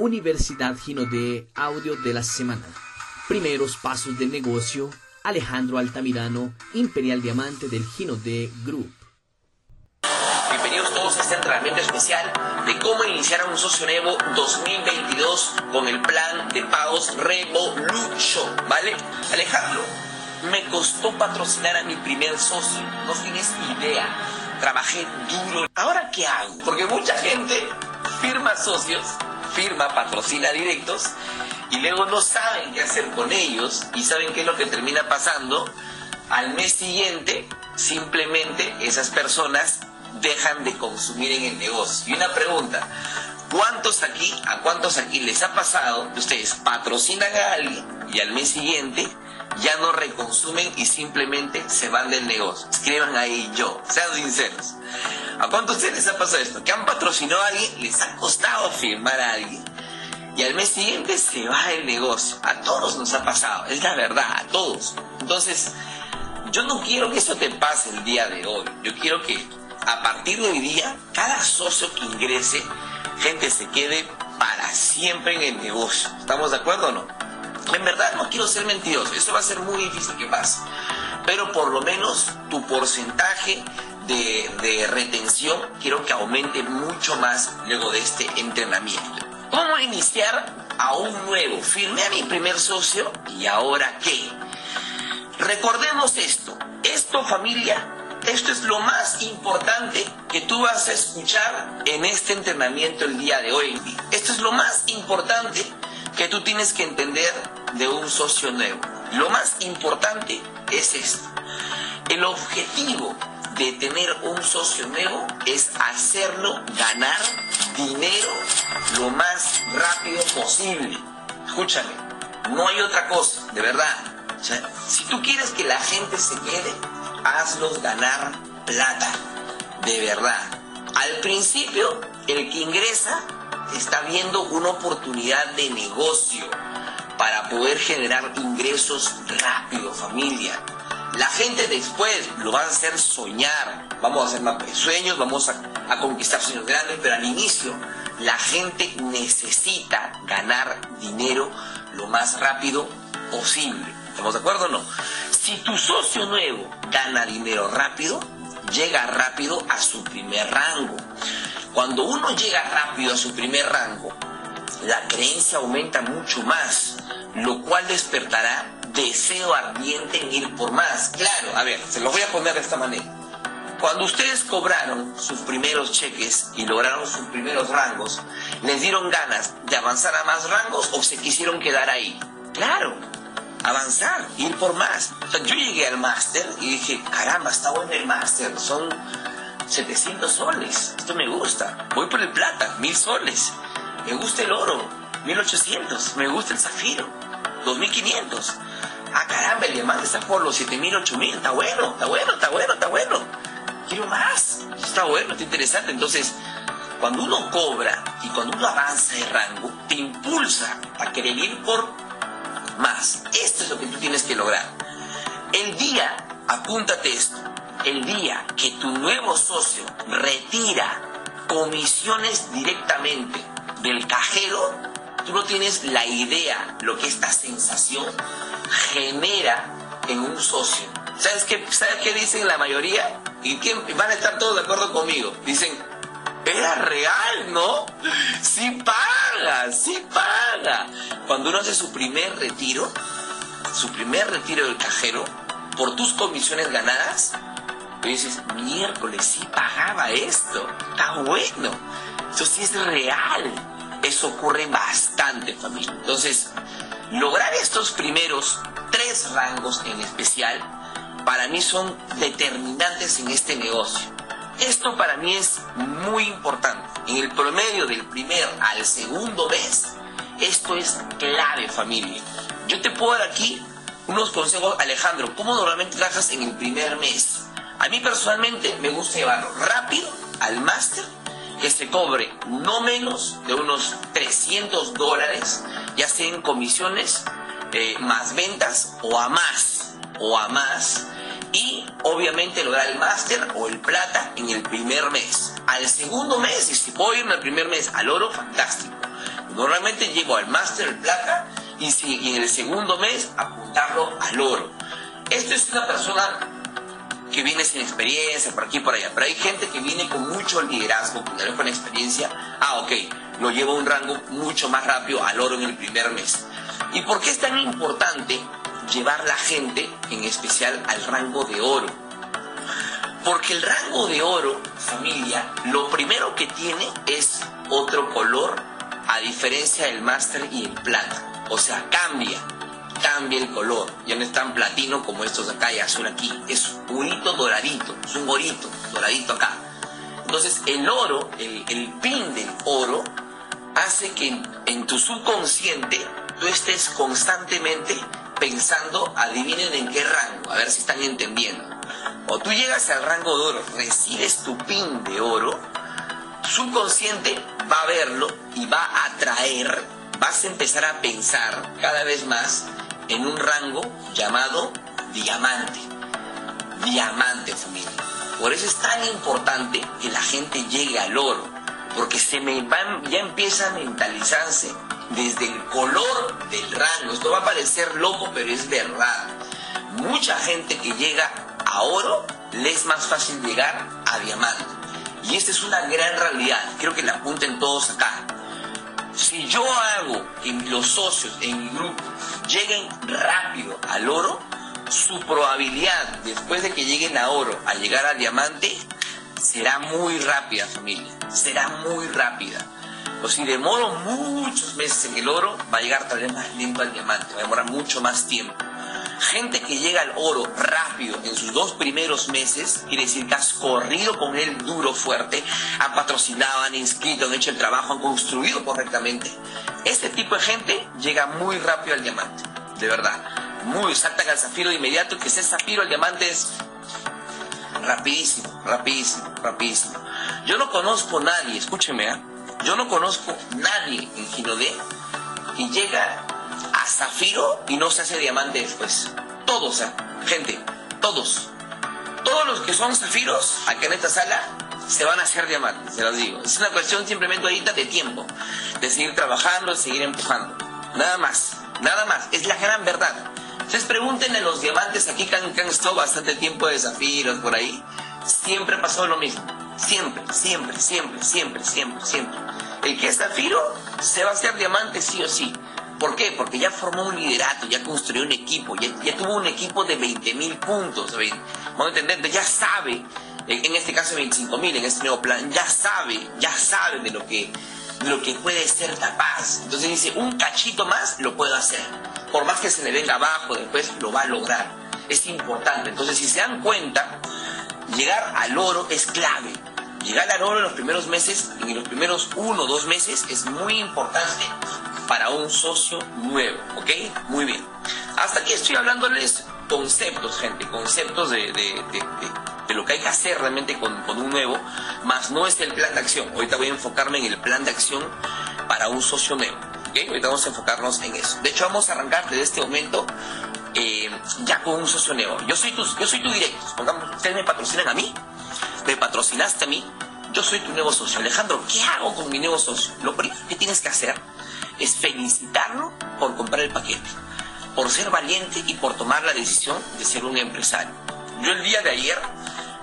Universidad Gino de Audio de la Semana. Primeros pasos del negocio, Alejandro Altamirano, Imperial Diamante del Gino de Group. Bienvenidos todos a este entrenamiento especial de cómo iniciar un socio nuevo 2022 con el plan de pagos Revolution, ¿vale? Alejandro, me costó patrocinar a mi primer socio, no tienes idea. Trabajé duro. ¿Ahora qué hago? Porque mucha gente firma socios, firma, patrocina directos y luego no saben qué hacer con ellos y saben qué es lo que termina pasando. Al mes siguiente, simplemente esas personas dejan de consumir en el negocio. Y una pregunta, ¿cuántos aquí, a cuántos aquí les ha pasado que ustedes patrocinan a alguien y al mes siguiente ya no reconsumen y simplemente se van del negocio? Escriban ahí yo, sean sinceros. ¿A cuántos ustedes les ha pasado esto? Que han patrocinado a alguien, les ha costado firmar a alguien y al mes siguiente se va el negocio. A todos nos ha pasado, es la verdad, a todos. Entonces, yo no quiero que eso te pase el día de hoy. Yo quiero que a partir de hoy día, cada socio que ingrese, gente se quede para siempre en el negocio. ¿Estamos de acuerdo o no? En verdad no quiero ser mentiroso, eso va a ser muy difícil que pase. Pero por lo menos tu porcentaje de, retención quiero que aumente mucho más luego de este entrenamiento. ¿Cómo iniciar a un nuevo? Firmé a mi primer socio y ahora qué? Recordemos esto. Esto familia, esto es lo más importante que tú vas a escuchar en este entrenamiento el día de hoy. Esto es lo más importante que tú tienes que entender de un socio nuevo. Lo más importante es esto. El objetivo de tener un socio nuevo es hacerlo ganar dinero lo más rápido posible. Escúchame, no hay otra cosa, de verdad. Si tú quieres que la gente se quede, hazlos ganar plata, de verdad. Al principio, el que ingresa está viendo una oportunidad de negocio para poder generar ingresos rápido, familia. La gente después lo va a hacer soñar, vamos a hacer más sueños, vamos a, conquistar sueños grandes, pero al inicio la gente necesita ganar dinero lo más rápido posible. ¿Estamos de acuerdo o no? Si tu socio nuevo gana dinero rápido, llega rápido a su primer rango. Cuando uno llega rápido a su primer rango, la creencia aumenta mucho más, lo cual despertará deseo ardiente en ir por más. Claro, a ver, se lo voy a poner de esta manera. Cuando ustedes cobraron sus primeros cheques y lograron sus primeros rangos, ¿les dieron ganas de avanzar a más rangos o se quisieron quedar ahí? Claro, avanzar, ir por más. O sea, yo llegué al máster y dije, caramba, está bueno el máster, son 700 soles, esto me gusta. Voy por el plata, 1000 soles. Me gusta el oro, 1800. Me gusta el zafiro, 2500. Ah, caramba, el diamante está por los 7000, 8000. Está bueno, está bueno, está bueno, está bueno. Quiero más. Está bueno, está interesante. Entonces, cuando uno cobra y cuando uno avanza de rango, te impulsa a querer ir por más. Esto es lo que tú tienes que lograr. El día, apúntate esto, el día que tu nuevo socio retira comisiones directamente del cajero, tú no tienes la idea lo que esta sensación genera en un socio. ¿Sabes qué, ¿Sabes qué dicen la mayoría? Y quién, van a estar todos de acuerdo conmigo. Dicen, era real, ¿no? Sí paga, sí paga. Cuando uno hace su primer retiro, su primer retiro del cajero, por tus comisiones ganadas, tú dices, miércoles, sí pagaba esto, está bueno. Eso sí es real. Eso ocurre bastante, familia. Entonces, lograr estos primeros tres rangos en especial, para mí son determinantes en este negocio. Esto para mí es muy importante. En el promedio del primer al segundo mes, esto es clave, familia. Yo te puedo dar aquí unos consejos, Alejandro. ¿Cómo normalmente trabajas en el primer mes? A mí personalmente me gusta llevarlo rápido al máster, que se cobre no menos de unos 300 dólares, ya sea en comisiones, eh, más ventas o a más, o a más y obviamente lograr el máster o el plata en el primer mes. Al segundo mes, y si puedo irme al primer mes al oro, fantástico. Normalmente llevo al máster plata y, si, y en el segundo mes apuntarlo al oro. Esto es una persona que viene sin experiencia, por aquí y por allá. Pero hay gente que viene con mucho liderazgo, con experiencia. Ah, ok, lo lleva a un rango mucho más rápido al oro en el primer mes. ¿Y por qué es tan importante llevar la gente, en especial al rango de oro? Porque el rango de oro, familia, lo primero que tiene es otro color, a diferencia del máster y el plata. O sea, cambia cambia el color. Ya no es tan platino como estos acá y azul aquí. Es purito doradito. Es un gorito doradito acá. Entonces el oro, el, pin del oro, hace que en, tu subconsciente tú estés constantemente pensando, adivinen en qué rango, a ver si están entendiendo. O tú llegas al rango de oro, recibes tu pin de oro, subconsciente va a verlo y va a atraer, vas a empezar a pensar cada vez más en un rango llamado diamante. Diamante, familia. Por eso es tan importante que la gente llegue al oro, porque se me van, ya empieza a mentalizarse desde el color del rango. Esto va a parecer loco, pero es verdad. Mucha gente que llega a oro le es más fácil llegar a diamante. Y esta es una gran realidad. Creo que la apunten todos acá. Si yo hago que los socios en mi grupo lleguen rápido al oro, su probabilidad después de que lleguen a oro a llegar a diamante será muy rápida, familia. Será muy rápida. O si demoro muchos meses en el oro, va a llegar tal vez más lento al diamante, va a demorar mucho más tiempo. Gente que llega al oro rápido en sus dos primeros meses, quiere decir que has corrido con él duro, fuerte, han patrocinado, han inscrito, han hecho el trabajo, han construido correctamente. Este tipo de gente llega muy rápido al diamante, de verdad. Muy, saltan al zafiro de inmediato, que ese zafiro al diamante es rapidísimo, rapidísimo, rapidísimo. Yo no conozco nadie, escúcheme, ¿eh? yo no conozco a nadie en Ginodé que llega zafiro y no se hace diamante después. Todos, ¿eh? gente, todos. Todos los que son zafiros acá en esta sala se van a hacer diamantes, se los digo. Es una cuestión simplemente ahorita de tiempo, de seguir trabajando, de seguir empujando. Nada más, nada más. Es la gran verdad. Ustedes pregúntenle a los diamantes aquí que han, que han estado bastante tiempo de zafiros por ahí. Siempre pasó lo mismo. Siempre, siempre, siempre, siempre, siempre, siempre. El que es zafiro se va a hacer diamante sí o sí. ¿Por qué? Porque ya formó un liderato, ya construyó un equipo, ya, tuvo un equipo de 20.000 puntos. Vamos a entender, ya sabe, en este caso 25.000, en este nuevo plan, ya sabe, ya sabe de lo que lo que puede ser capaz. Entonces dice, un cachito más lo puedo hacer. Por más que se le venga abajo, después lo va a lograr. Es importante. Entonces, si se dan cuenta, llegar al oro es clave. Llegar al oro en los primeros meses, en los primeros uno o dos meses, es muy importante para un socio nuevo, ¿ok? Muy bien. Hasta aquí estoy hablándoles conceptos, gente, conceptos de, lo que hay que hacer realmente con, un nuevo, más no es el plan de acción. Ahorita voy a enfocarme en el plan de acción para un socio nuevo, ¿ok? Ahorita vamos a enfocarnos en eso. De hecho, vamos a arrancar desde este momento eh, ya con un socio nuevo. Yo soy tu, yo soy tu directo, pongamos, ustedes me patrocinan a mí, me patrocinaste a mí, yo soy tu nuevo socio. Alejandro, ¿qué hago con mi nuevo socio? Lo primero que tienes que hacer es felicitarlo por comprar el paquete, por ser valiente y por tomar la decisión de ser un empresario. Yo el día de ayer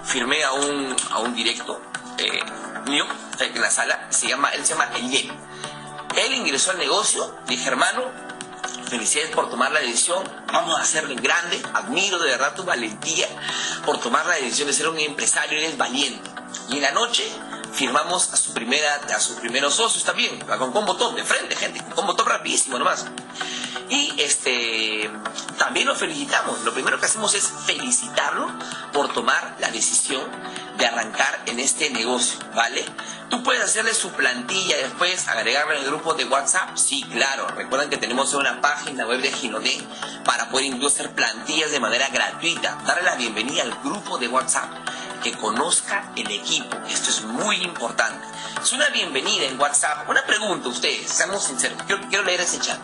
firmé a un, a un directo eh, mío en la sala, se llama, él se llama Eliel. Él ingresó al negocio, dije hermano, felicidades por tomar la decisión, vamos a hacerlo en grande, admiro de verdad tu valentía por tomar la decisión de ser un empresario, eres valiente. Y en la noche firmamos a su primera, a sus primeros socios también, con, con botón de frente, gente, con botón rapidísimo nomás. Y este también lo felicitamos. Lo primero que hacemos es felicitarlo por tomar la decisión de arrancar en este negocio, ¿vale? Tú puedes hacerle su plantilla después, agregarlo en el grupo de WhatsApp. Sí, claro. Recuerden que tenemos una página web de Ginodé para poder incluso plantillas de manera gratuita. Darle la bienvenida al grupo de WhatsApp que conozca el equipo. Esto es muy importante. Es una bienvenida en WhatsApp. Una pregunta ustedes, seamos sinceros. Quiero, leer ese chat.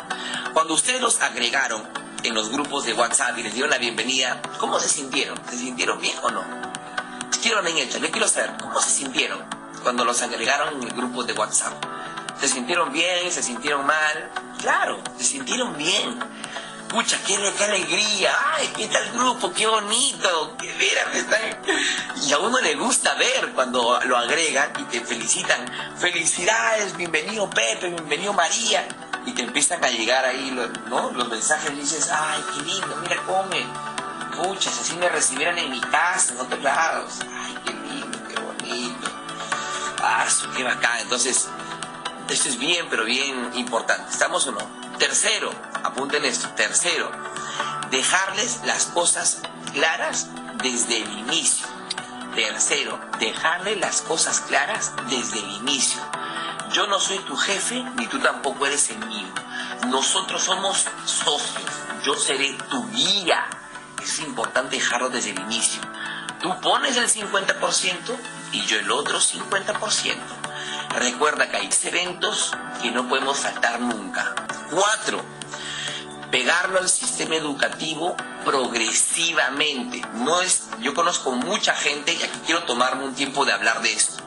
Cuando ustedes los agregaron en los grupos de WhatsApp y les dieron la bienvenida, ¿cómo se sintieron? ¿Se sintieron bien o no? Quiero en el chat, yo quiero saber cómo se sintieron cuando los agregaron en el grupo de WhatsApp. ¿Se sintieron bien? ¿Se sintieron mal? Claro, se sintieron bien. Pucha, qué, qué alegría. Ay, qué tal grupo, qué bonito. Qué están... Y a uno le gusta ver cuando lo agregan y te felicitan. Felicidades, bienvenido Pepe, bienvenido María. Y te empiezan a llegar ahí los mensajes y dices, ay, qué lindo, mira cómo me... Pucha, si así me recibieran en mi casa, en otros lados. Ay, qué lindo, qué bonito. Ah, qué bacán. Entonces, esto es bien, pero bien importante. ¿Estamos o no? Tercero, apunten esto. Tercero, dejarles las cosas claras desde el inicio. Tercero, dejarles las cosas claras desde el inicio. Yo no soy tu jefe, ni tú tampoco eres el mío. Nosotros somos socios. Yo seré tu guía. Es importante dejarlo desde el inicio. Tú pones el 50% y yo el otro 50%. Recuerda que hay eventos que no podemos saltar nunca. Cuatro, pegarlo al sistema educativo progresivamente. No es, yo conozco mucha gente y aquí quiero tomarme un tiempo de hablar de esto.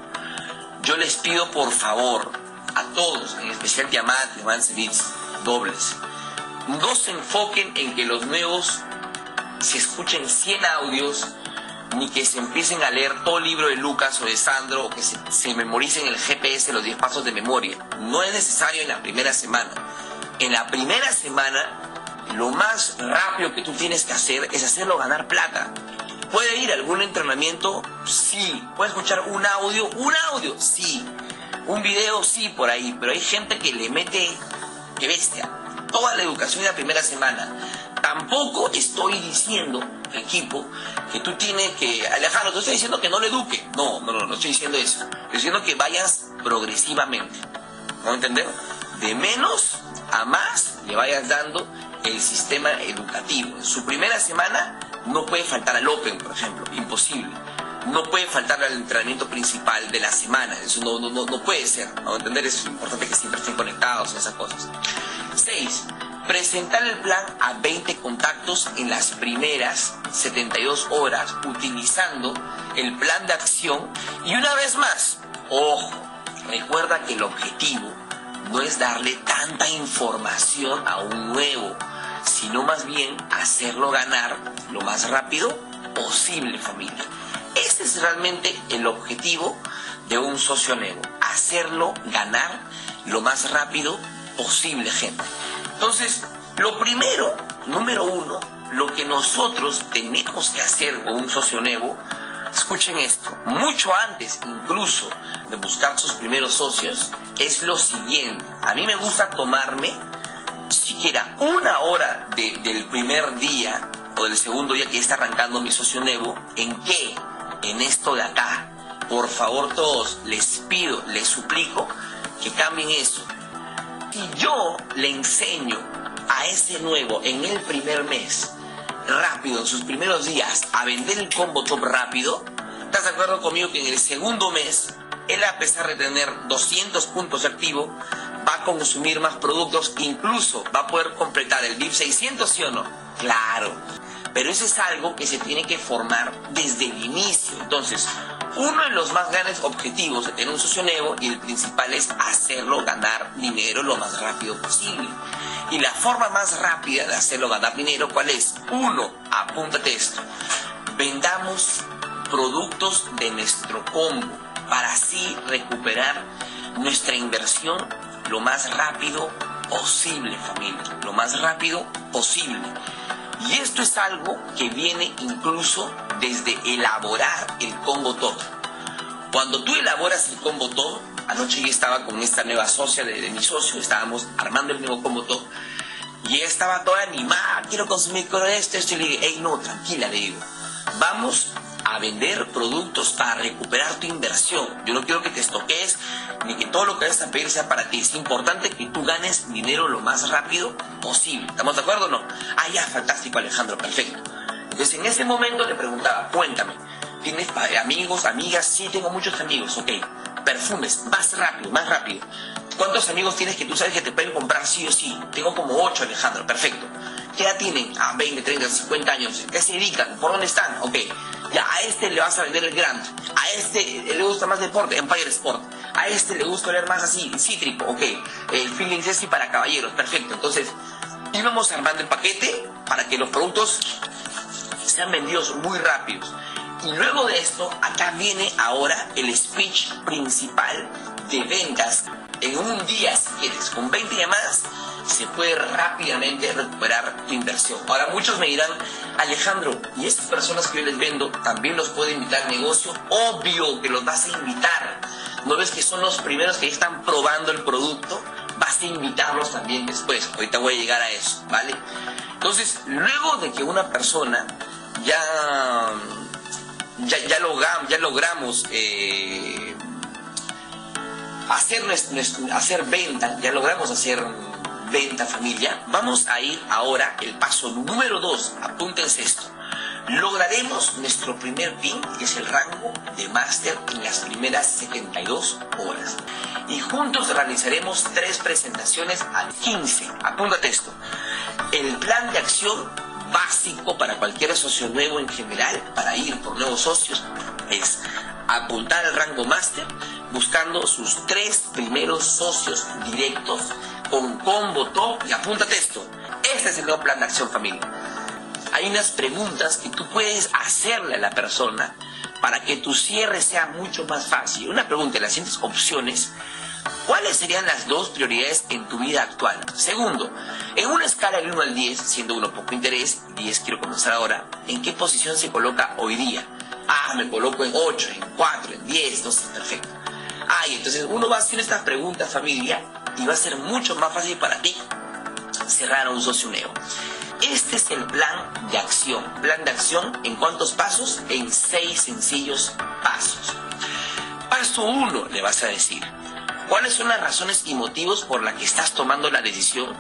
Yo les pido por favor a todos, en especial Diamant, Diamant dobles, no se enfoquen en que los nuevos se escuchen 100 audios ni que se empiecen a leer todo el libro de Lucas o de Sandro, o que se, memoricen el GPS los 10 pasos de memoria. No es necesario en la primera semana. En la primera semana, lo más rápido que tú tienes que hacer es hacerlo ganar plata. ¿Puede ir a algún entrenamiento? Sí. ¿Puede escuchar un audio? Un audio, sí. Un video, sí, por ahí. Pero hay gente que le mete, que bestia, toda la educación en la primera semana. Tampoco estoy diciendo, equipo, que tú tienes que, Alejandro, tú estás diciendo que no lo eduque. No, no, no, no estoy diciendo eso. Estoy diciendo que vayas progresivamente. ¿No entender? De menos a más le vayas dando el sistema educativo. En su primera semana no puede faltar al Open, por ejemplo, imposible. No puede faltar al entrenamiento principal de la semana, eso no, no, no, puede ser. ¿no? Entender es importante que siempre estén conectados en esas cosas. 6. Presentar el plan a 20 contactos en las primeras 72 horas utilizando el plan de acción y una vez más, ojo, recuerda que el objetivo no es darle tanta información a un nuevo, sino más bien hacerlo ganar lo más rápido posible familia. Ese es realmente el objetivo de un socio nuevo, hacerlo ganar lo más rápido posible gente. Entonces, lo primero, número uno, lo que nosotros tenemos que hacer con un socio nuevo, escuchen esto, mucho antes incluso de buscar sus primeros socios, es lo siguiente. A mí me gusta tomarme siquiera una hora del primer día o del segundo día que está arrancando mi socio nuevo, ¿en qué? En esto de acá. Por favor todos, les pido, les suplico que cambien eso si yo le enseño a ese nuevo en el primer mes, rápido, en sus primeros días, a vender el combo top rápido, ¿estás de acuerdo conmigo que en el segundo mes, él a pesar de tener 200 puntos activos, va a consumir más productos, incluso va a poder completar el VIP 600, ¿sí o no? Claro. Pero eso es algo que se tiene que formar desde el inicio. Entonces, uno de los más grandes objetivos de tener un socio nuevo y el principal es hacerlo ganar dinero lo más rápido posible. Y la forma más rápida de hacerlo ganar dinero, ¿cuál es? Uno, apúntate esto. Vendamos productos de nuestro combo para así recuperar nuestra inversión lo más rápido posible, familia. Lo más rápido posible. Y esto es algo que viene incluso desde elaborar el combo todo. Cuando tú elaboras el combo todo, anoche yo estaba con esta nueva socia de, mi socio, estábamos armando el nuevo combo todo, y ella estaba toda animada, quiero consumir con esto, esto, y le digo, hey, no, tranquila, le digo, vamos a vender productos para recuperar tu inversión. Yo no quiero que te estoques ni que todo lo que vayas a pedir sea para ti. Es importante que tú ganes dinero lo más rápido posible. ¿Estamos de acuerdo o no? Ah, ya, fantástico, Alejandro, perfecto. Entonces en ese momento le preguntaba, cuéntame, ¿tienes amigos, amigas? Sí, tengo muchos amigos, ok. Perfumes, más rápido, más rápido. ¿Cuántos amigos tienes que tú sabes que te pueden comprar sí o sí? Tengo como ocho, Alejandro, perfecto. ¿Qué edad tienen? Ah, 20, 30, 50 años. ¿Qué se dedican? ¿Por dónde están? Ok. Ya, a este le vas a vender el Grant. A este le gusta más deporte, Empire Sport. A este le gusta leer más así, cítrico, ok. El feeling así para caballeros, perfecto. Entonces, íbamos armando el paquete para que los productos sean vendidos muy rápidos. Y luego de esto, acá viene ahora el speech principal de ventas. En un día, si quieres, con 20 llamadas, se puede rápidamente recuperar tu inversión. Ahora muchos me dirán, Alejandro, ¿y estas personas que yo les vendo también los puedo invitar al negocio? Obvio que los vas a invitar. ¿No ves que son los primeros que están probando el producto? Vas a invitarlos también después. Ahorita voy a llegar a eso, ¿vale? Entonces, luego de que una persona ya, ya, ya, logramos, eh, hacer, hacer venta, ya logramos hacer venta familia, vamos a ir ahora el paso número 2, apúntense esto. Lograremos nuestro primer PIN, que es el rango de máster en las primeras 72 horas. Y juntos realizaremos tres presentaciones a 15. Apúntate esto. El plan de acción básico para cualquier socio nuevo en general, para ir por nuevos socios, es apuntar al rango máster buscando sus tres primeros socios directos con combo top y apúntate esto. Este es el nuevo plan de acción familia. Hay unas preguntas que tú puedes hacerle a la persona para que tu cierre sea mucho más fácil. Una pregunta, las siguientes opciones. ¿Cuáles serían las dos prioridades en tu vida actual? Segundo, en una escala del 1 al 10, siendo uno poco interés, 10 quiero comenzar ahora, ¿en qué posición se coloca hoy día? Ah, me coloco en 8, en 4, en 10, no sé, perfecto. Ah, entonces uno va hacer estas preguntas, familia, y va a ser mucho más fácil para ti cerrar un socio nuevo. Este es el plan de acción. Plan de acción en cuántos pasos? En seis sencillos pasos. Paso uno, le vas a decir. ¿Cuáles son las razones y motivos por las que estás tomando la decisión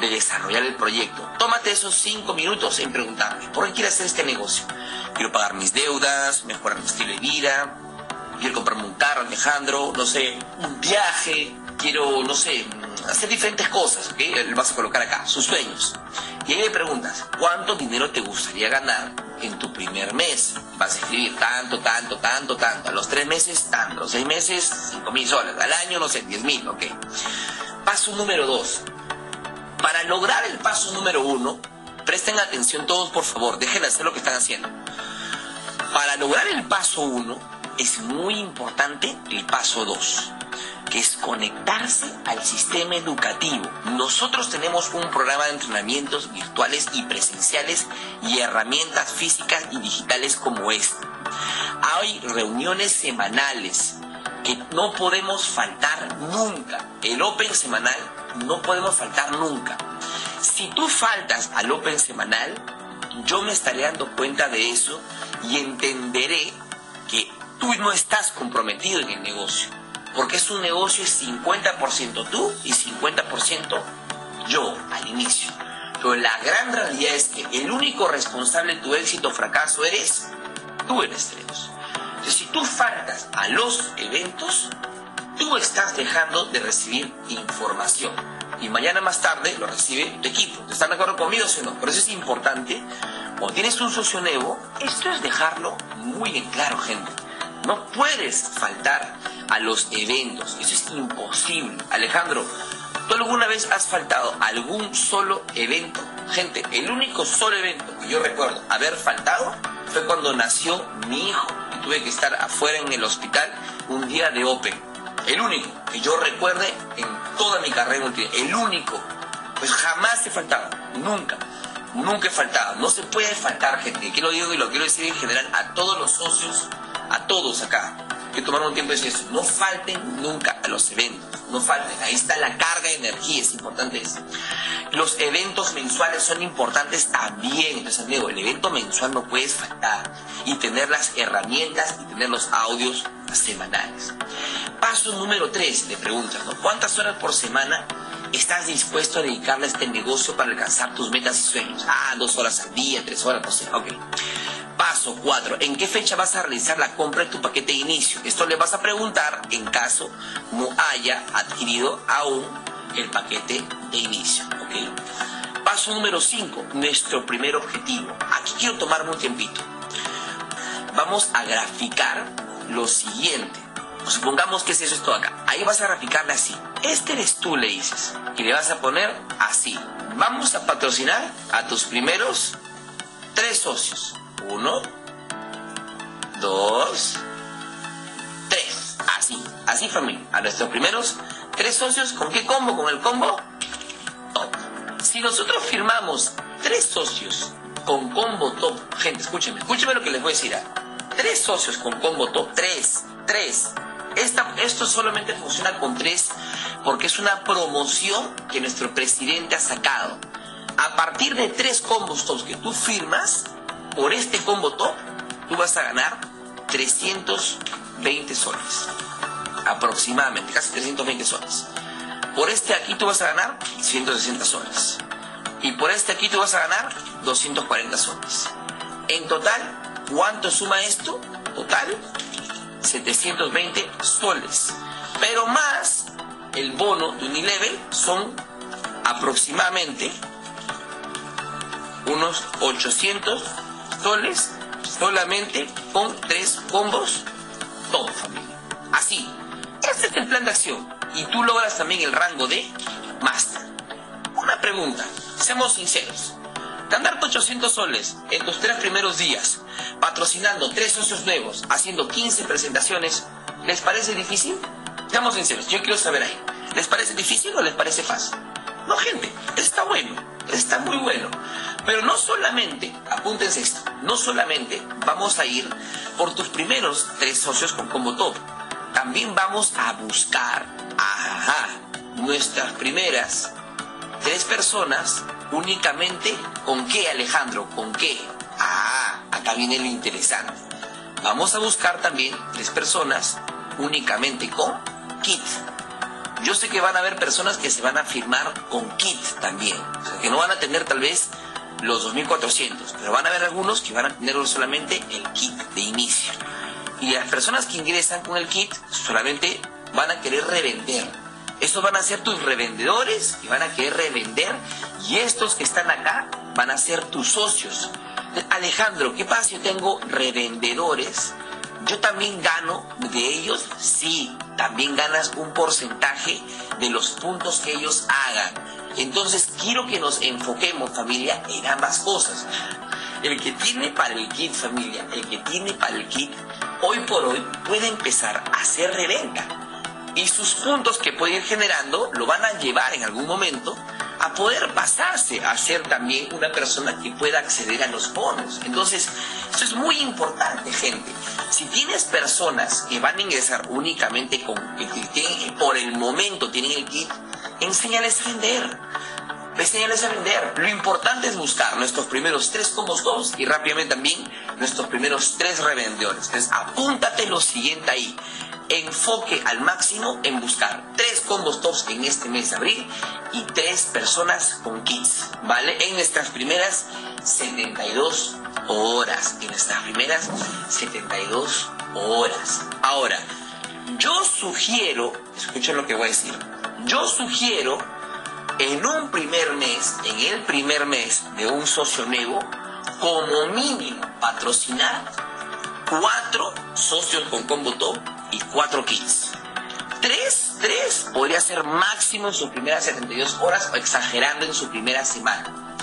de desarrollar el proyecto? Tómate esos cinco minutos en preguntarme, ¿por qué quieres hacer este negocio? Quiero pagar mis deudas, mejorar mi estilo de vida, quiero comprarme un carro, Alejandro, no sé, un viaje, quiero, no sé, hacer diferentes cosas, ¿ok? Le vas a colocar acá, sus sueños. Y ahí le preguntas, ¿cuánto dinero te gustaría ganar en tu primer mes? Vas a escribir tanto, tanto, tanto, tanto. A los tres meses, tanto. A los seis meses, cinco mil soles. Al año, no sé, diez mil, ok. Paso número dos. Para lograr el paso número uno, presten atención todos, por favor. Dejen de hacer lo que están haciendo. Para lograr el paso uno, es muy importante el paso dos que es conectarse al sistema educativo. Nosotros tenemos un programa de entrenamientos virtuales y presenciales y herramientas físicas y digitales como este. Hay reuniones semanales que no podemos faltar nunca. El Open semanal no podemos faltar nunca. Si tú faltas al Open semanal, yo me estaré dando cuenta de eso y entenderé que tú no estás comprometido en el negocio porque es un negocio es 50% tú y 50% yo al inicio. Pero la gran realidad es que el único responsable de tu éxito o fracaso eres tú en este negocio. Entonces, si tú faltas a los eventos, tú estás dejando de recibir información. Y mañana más tarde lo recibe tu equipo. ¿Están de acuerdo conmigo o no? Por eso es importante, cuando tienes un socio nuevo, esto es dejarlo muy en claro, gente. No puedes faltar a los eventos. Eso es imposible. Alejandro, ¿tú alguna vez has faltado a algún solo evento? Gente, el único solo evento que yo recuerdo haber faltado fue cuando nació mi hijo y tuve que estar afuera en el hospital un día de Open. El único que yo recuerde en toda mi carrera El único. Pues jamás he faltado. Nunca. Nunca he faltado. No se puede faltar, gente. Que lo digo y lo quiero decir en general a todos los socios a todos acá que tomaron tiempo de decir eso. No falten nunca a los eventos, no falten. Ahí está la carga de energía, es importante eso. Los eventos mensuales son importantes también. Entonces, amigo, el evento mensual no puedes faltar y tener las herramientas y tener los audios semanales. Paso número 3, le preguntas, ¿no? ¿Cuántas horas por semana estás dispuesto a dedicarle a este negocio para alcanzar tus metas y sueños? Ah, dos horas al día, tres horas, no sé. Paso 4. ¿En qué fecha vas a realizar la compra de tu paquete de inicio? Esto le vas a preguntar en caso no haya adquirido aún el paquete de inicio. Paso número 5. Nuestro primer objetivo. Aquí quiero tomarme un tiempito. Vamos a graficar lo siguiente. Supongamos que es eso esto acá. Ahí vas a graficarle así. Este eres tú, le dices. Y le vas a poner así. Vamos a patrocinar a tus primeros tres socios. Uno, dos, tres. Así, así familia. A nuestros primeros tres socios, ¿con qué combo? Con el combo top. Si nosotros firmamos tres socios con combo top, gente, escúcheme, escúcheme lo que les voy a decir. ¿ah? Tres socios con combo top, tres, tres. Esto solamente funciona con tres porque es una promoción que nuestro presidente ha sacado. A partir de tres combos tops que tú firmas, por este combo top, tú vas a ganar 320 soles. Aproximadamente, casi 320 soles. Por este aquí tú vas a ganar 160 soles. Y por este aquí tú vas a ganar 240 soles. En total, ¿cuánto suma esto? Total, 720 soles. Pero más el bono de Unilevel son aproximadamente unos 800 soles solamente con tres combos todo familia. Así, este es el plan de acción y tú logras también el rango de Master. Una pregunta, seamos sinceros. Ganar 800 soles en tus tres primeros días, patrocinando tres socios nuevos, haciendo 15 presentaciones, ¿les parece difícil? Seamos sinceros, yo quiero saber ahí. ¿Les parece difícil o les parece fácil? No, gente, está bueno, está muy bueno. Pero no solamente, apúntense esto, no solamente vamos a ir por tus primeros tres socios con combo top, también vamos a buscar ajá, nuestras primeras tres personas únicamente con qué, Alejandro, con qué. Acá viene lo interesante. Vamos a buscar también tres personas únicamente con kit. Yo sé que van a haber personas que se van a firmar con kit también, o sea, que no van a tener tal vez los 2400, pero van a haber algunos que van a tener solamente el kit de inicio. Y las personas que ingresan con el kit solamente van a querer revender. Estos van a ser tus revendedores y van a querer revender. Y estos que están acá van a ser tus socios. Alejandro, ¿qué pasa yo tengo revendedores? ¿Yo también gano de ellos? Sí, también ganas un porcentaje de los puntos que ellos hagan. Entonces quiero que nos enfoquemos, familia, en ambas cosas. El que tiene para el kit, familia, el que tiene para el kit, hoy por hoy puede empezar a hacer reventa. Y sus puntos que puede ir generando lo van a llevar en algún momento a poder pasarse a ser también una persona que pueda acceder a los bonos. Entonces, eso es muy importante, gente. Si tienes personas que van a ingresar únicamente con, que, por el momento tienen el kit, enséñales a vender. Enséñales a vender. Lo importante es buscar nuestros primeros tres combos tops y rápidamente también nuestros primeros tres revendedores. Entonces, apúntate lo siguiente ahí enfoque al máximo en buscar tres combos tops en este mes de abril y tres personas con kits, ¿vale? En nuestras primeras 72 horas, en nuestras primeras 72 horas. Ahora, yo sugiero, escuchen lo que voy a decir, yo sugiero en un primer mes, en el primer mes de un socio nuevo, como mínimo patrocinar cuatro socios con combo top y cuatro kits. Tres, tres podría ser máximo en sus primeras 72 horas o exagerando en su primera semana.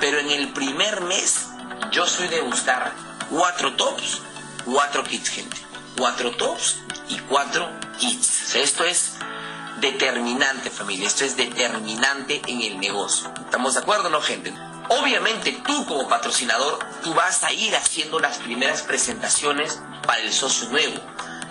Pero en el primer mes yo soy de buscar cuatro tops, cuatro kits, gente. Cuatro tops y cuatro kits. esto es determinante, familia. Esto es determinante en el negocio. ¿Estamos de acuerdo, no, gente? Obviamente tú como patrocinador, tú vas a ir haciendo las primeras presentaciones para el socio nuevo.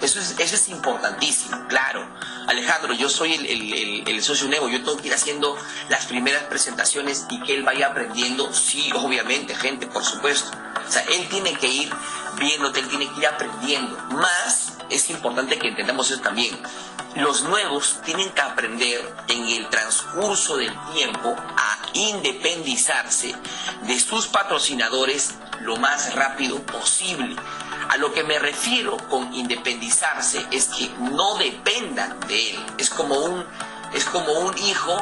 Eso es, eso es importantísimo, claro. Alejandro, yo soy el, el, socio nuevo, yo tengo que ir haciendo las primeras presentaciones y que él vaya aprendiendo, sí, obviamente, gente, por supuesto. O sea, él tiene que ir viéndote, él tiene que ir aprendiendo. Más es importante que entendamos eso también. Los nuevos tienen que aprender en el transcurso del tiempo a independizarse de sus patrocinadores lo más rápido posible. A lo que me refiero con independizarse es que no dependan de él. Es como un, es como un hijo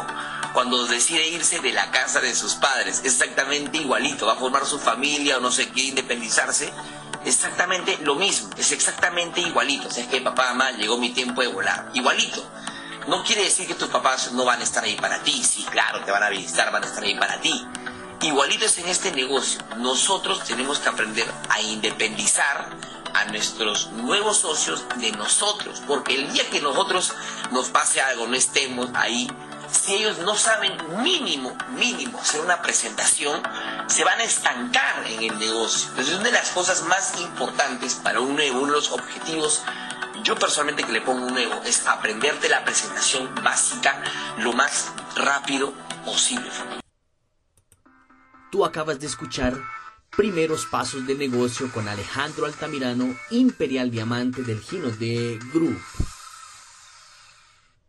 cuando decide irse de la casa de sus padres. Exactamente igualito. Va a formar su familia o no sé qué, independizarse. exactamente lo mismo, es exactamente igualito. O sea, es que papá, mamá, llegó mi tiempo de volar. Igualito. No quiere decir que tus papás no van a estar ahí para ti. Sí, claro, te van a visitar, van a estar ahí para ti. Igualito es en este negocio. Nosotros tenemos que aprender a independizar a nuestros nuevos socios de nosotros. Porque el día que nosotros nos pase algo, no estemos ahí, si ellos no saben mínimo, mínimo hacer una presentación, se van a estancar en el negocio. Entonces, una de las cosas más importantes para un nuevo, uno de los objetivos, yo personalmente que le pongo un nuevo, es aprenderte la presentación básica lo más rápido posible. Tú acabas de escuchar Primeros Pasos de Negocio con Alejandro Altamirano, Imperial Diamante del Gino de Group.